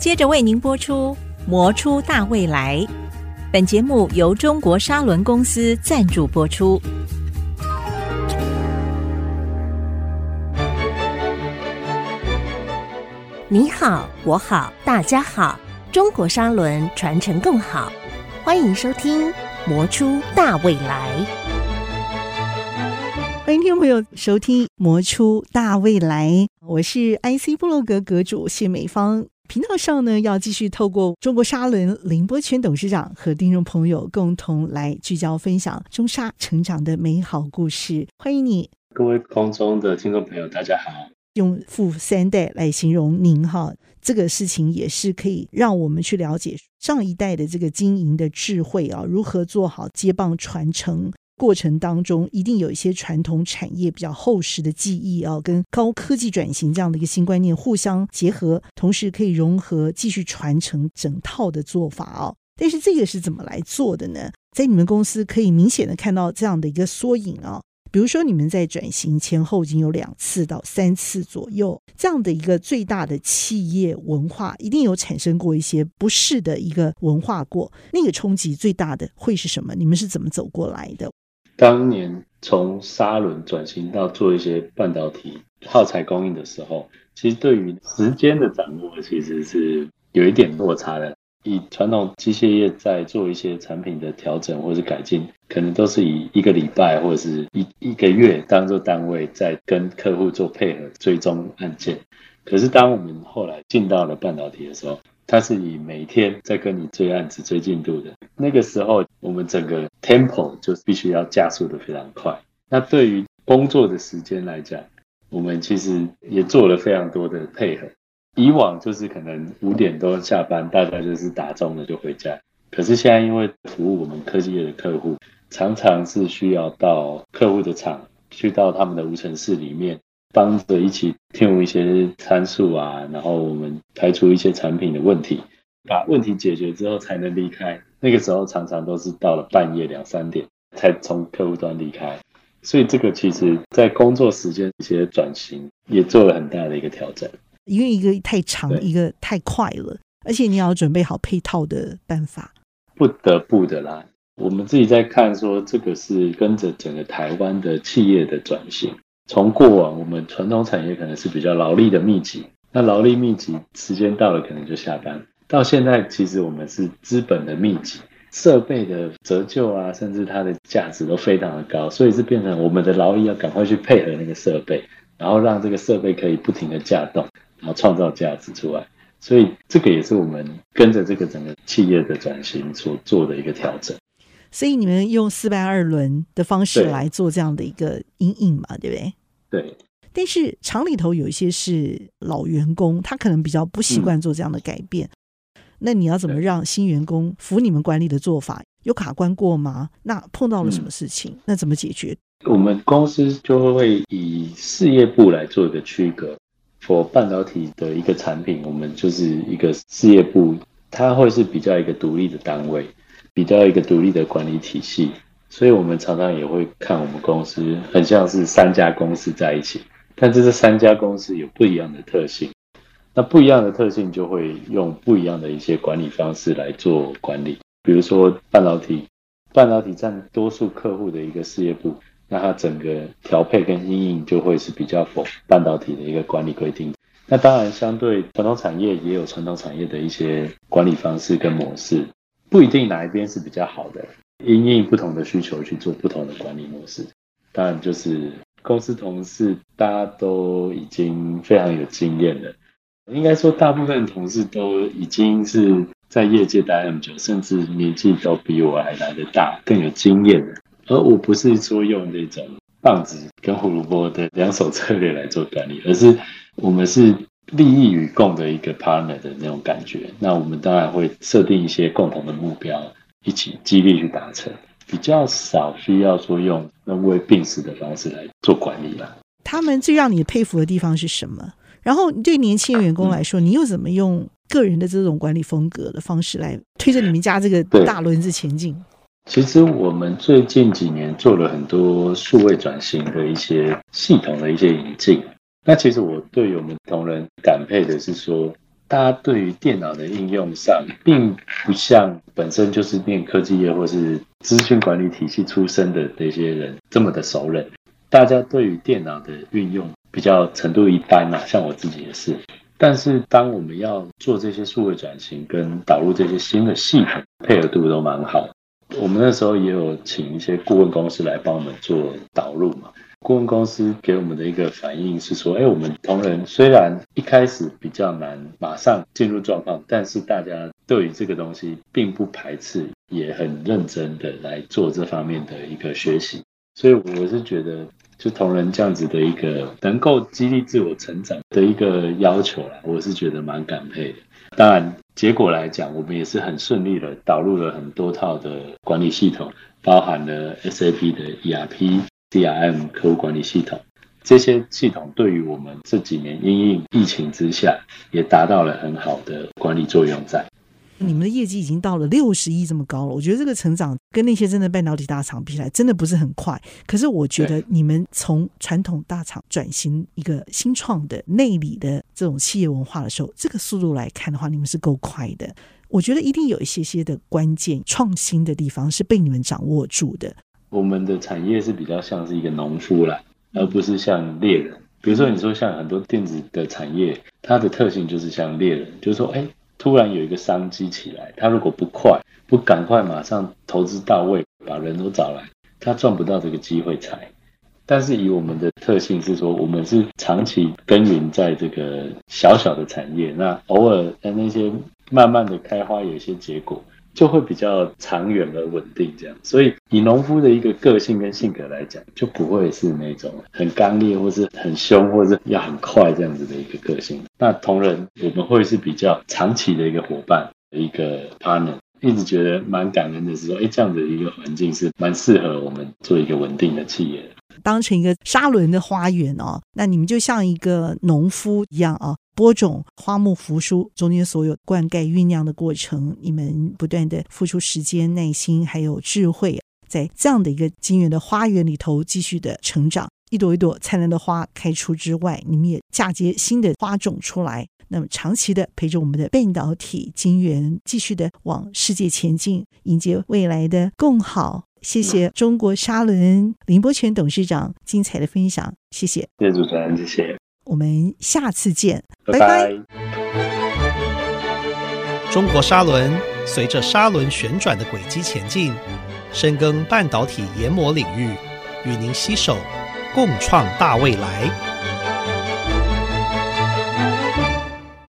接着为您播出《魔出大未来》。本节目由中国砂轮公司赞助播出。你好，我好，大家好，中国砂轮传承更好。欢迎收听《魔出大未来》。欢迎听众朋友收听《魔出大未来》，我是 IC 部落格阁主谢美芳。频道上呢，要继续透过中国沙轮林波全董事长和听众朋友共同来聚焦分享中沙成长的美好故事。欢迎你，各位空中的听众朋友，大家好。用富三代来形容您哈，这个事情也是可以让我们去了解上一代的这个经营的智慧啊，如何做好接棒传承。过程当中，一定有一些传统产业比较厚实的技艺啊，跟高科技转型这样的一个新观念互相结合，同时可以融合，继续传承整套的做法啊。但是这个是怎么来做的呢？在你们公司可以明显的看到这样的一个缩影啊。比如说，你们在转型前后已经有两次到三次左右这样的一个最大的企业文化，一定有产生过一些不适的一个文化过。那个冲击最大的会是什么？你们是怎么走过来的？当年从砂轮转型到做一些半导体耗材供应的时候，其实对于时间的掌握其实是有一点落差的。以传统机械业在做一些产品的调整或者是改进，可能都是以一个礼拜或者是一一个月当做单位，在跟客户做配合追踪案件。可是当我们后来进到了半导体的时候，它是以每天在跟你追案子、追进度的。那个时候，我们整个 tempo 就必须要加速的非常快。那对于工作的时间来讲，我们其实也做了非常多的配合。以往就是可能五点多下班，大概就是打钟了就回家。可是现在因为服务我们科技业的客户，常常是需要到客户的厂，去到他们的无尘室里面。帮着一起听一些参数啊，然后我们排除一些产品的问题，把问题解决之后才能离开。那个时候常常都是到了半夜两三点才从客户端离开，所以这个其实在工作时间一些转型也做了很大的一个调整。因为一个太长，一个太快了，而且你要准备好配套的办法。不得不的啦，我们自己在看说，这个是跟着整个台湾的企业的转型。从过往我们传统产业可能是比较劳力的密集，那劳力密集时间到了可能就下班，到现在其实我们是资本的密集，设备的折旧啊，甚至它的价值都非常的高，所以是变成我们的劳力要赶快去配合那个设备，然后让这个设备可以不停的架动，然后创造价值出来，所以这个也是我们跟着这个整个企业的转型所做的一个调整。所以你们用四百二轮的方式来做这样的一个阴影嘛，对不对？对，但是厂里头有一些是老员工，他可能比较不习惯做这样的改变。嗯、那你要怎么让新员工服你们管理的做法？有卡关过吗？那碰到了什么事情？嗯、那怎么解决？我们公司就会以事业部来做一个区隔。for 半导体的一个产品，我们就是一个事业部，它会是比较一个独立的单位，比较一个独立的管理体系。所以，我们常常也会看我们公司很像是三家公司在一起，但这是三家公司有不一样的特性。那不一样的特性就会用不一样的一些管理方式来做管理。比如说半导体，半导体占多数客户的一个事业部，那它整个调配跟因应就会是比较符合半导体的一个管理规定。那当然，相对传统产业也有传统产业的一些管理方式跟模式，不一定哪一边是比较好的。因应不同的需求去做不同的管理模式，当然就是公司同事大家都已经非常有经验了。应该说，大部分同事都已经是在业界待那么久，甚至年纪都比我还来得大，更有经验了。而我不是说用那种棒子跟胡萝卜的两手策略来做管理，而是我们是利益与共的一个 partner 的那种感觉。那我们当然会设定一些共同的目标。一起激励去达成，比较少需要说用人为病死的方式来做管理了。他们最让你佩服的地方是什么？然后对年轻员工来说，嗯、你又怎么用个人的这种管理风格的方式来推着你们家这个大轮子前进？其实我们最近几年做了很多数位转型的一些系统的一些引进。那其实我对于我们同仁感佩的是说，大家对于电脑的应用上，并不像本身就是念科技业或是资讯管理体系出身的这些人这么的熟稔。大家对于电脑的运用比较程度一般啊，像我自己也是。但是当我们要做这些数位转型跟导入这些新的系统，配合度都蛮好。我们那时候也有请一些顾问公司来帮我们做导入嘛。顾问公司给我们的一个反应是说：“哎，我们同仁虽然一开始比较难马上进入状况，但是大家对于这个东西并不排斥，也很认真的来做这方面的一个学习。所以我是觉得，就同仁这样子的一个能够激励自我成长的一个要求啦，我是觉得蛮感佩的。当然，结果来讲，我们也是很顺利的导入了很多套的管理系统，包含了 SAP 的 ERP。” CRM 客户管理系统，这些系统对于我们这几年因应疫情之下，也达到了很好的管理作用在。你们的业绩已经到了六十亿这么高了，我觉得这个成长跟那些真的半导体大厂比起来，真的不是很快。可是我觉得你们从传统大厂转型一个新创的内里的这种企业文化的时候，这个速度来看的话，你们是够快的。我觉得一定有一些些的关键创新的地方是被你们掌握住的。我们的产业是比较像是一个农夫啦，而不是像猎人。比如说，你说像很多电子的产业，它的特性就是像猎人，就是说，哎，突然有一个商机起来，他如果不快，不赶快马上投资到位，把人都找来，他赚不到这个机会财。但是以我们的特性是说，我们是长期耕耘在这个小小的产业，那偶尔在那些慢慢的开花，有一些结果。就会比较长远而稳定，这样。所以以农夫的一个个性跟性格来讲，就不会是那种很刚烈，或是很凶，或是要很快这样子的一个个性。那同仁，我们会是比较长期的一个伙伴，一个 partner，一直觉得蛮感恩的是说，哎，这样的一个环境是蛮适合我们做一个稳定的企业。当成一个沙轮的花园哦，那你们就像一个农夫一样啊。播种花木扶疏，中间所有灌溉酝酿的过程，你们不断的付出时间、耐心，还有智慧，在这样的一个金源的花园里头继续的成长。一朵一朵灿烂的花开出之外，你们也嫁接新的花种出来。那么长期的陪着我们的半导体晶源，继续的往世界前进，迎接未来的共好。谢谢中国沙轮林伯权董事长精彩的分享，谢谢。谢谢主持人，谢谢。我们下次见，拜拜。中国砂轮随着砂轮旋转的轨迹前进，深耕半导体研磨领域，与您携手共创大未来。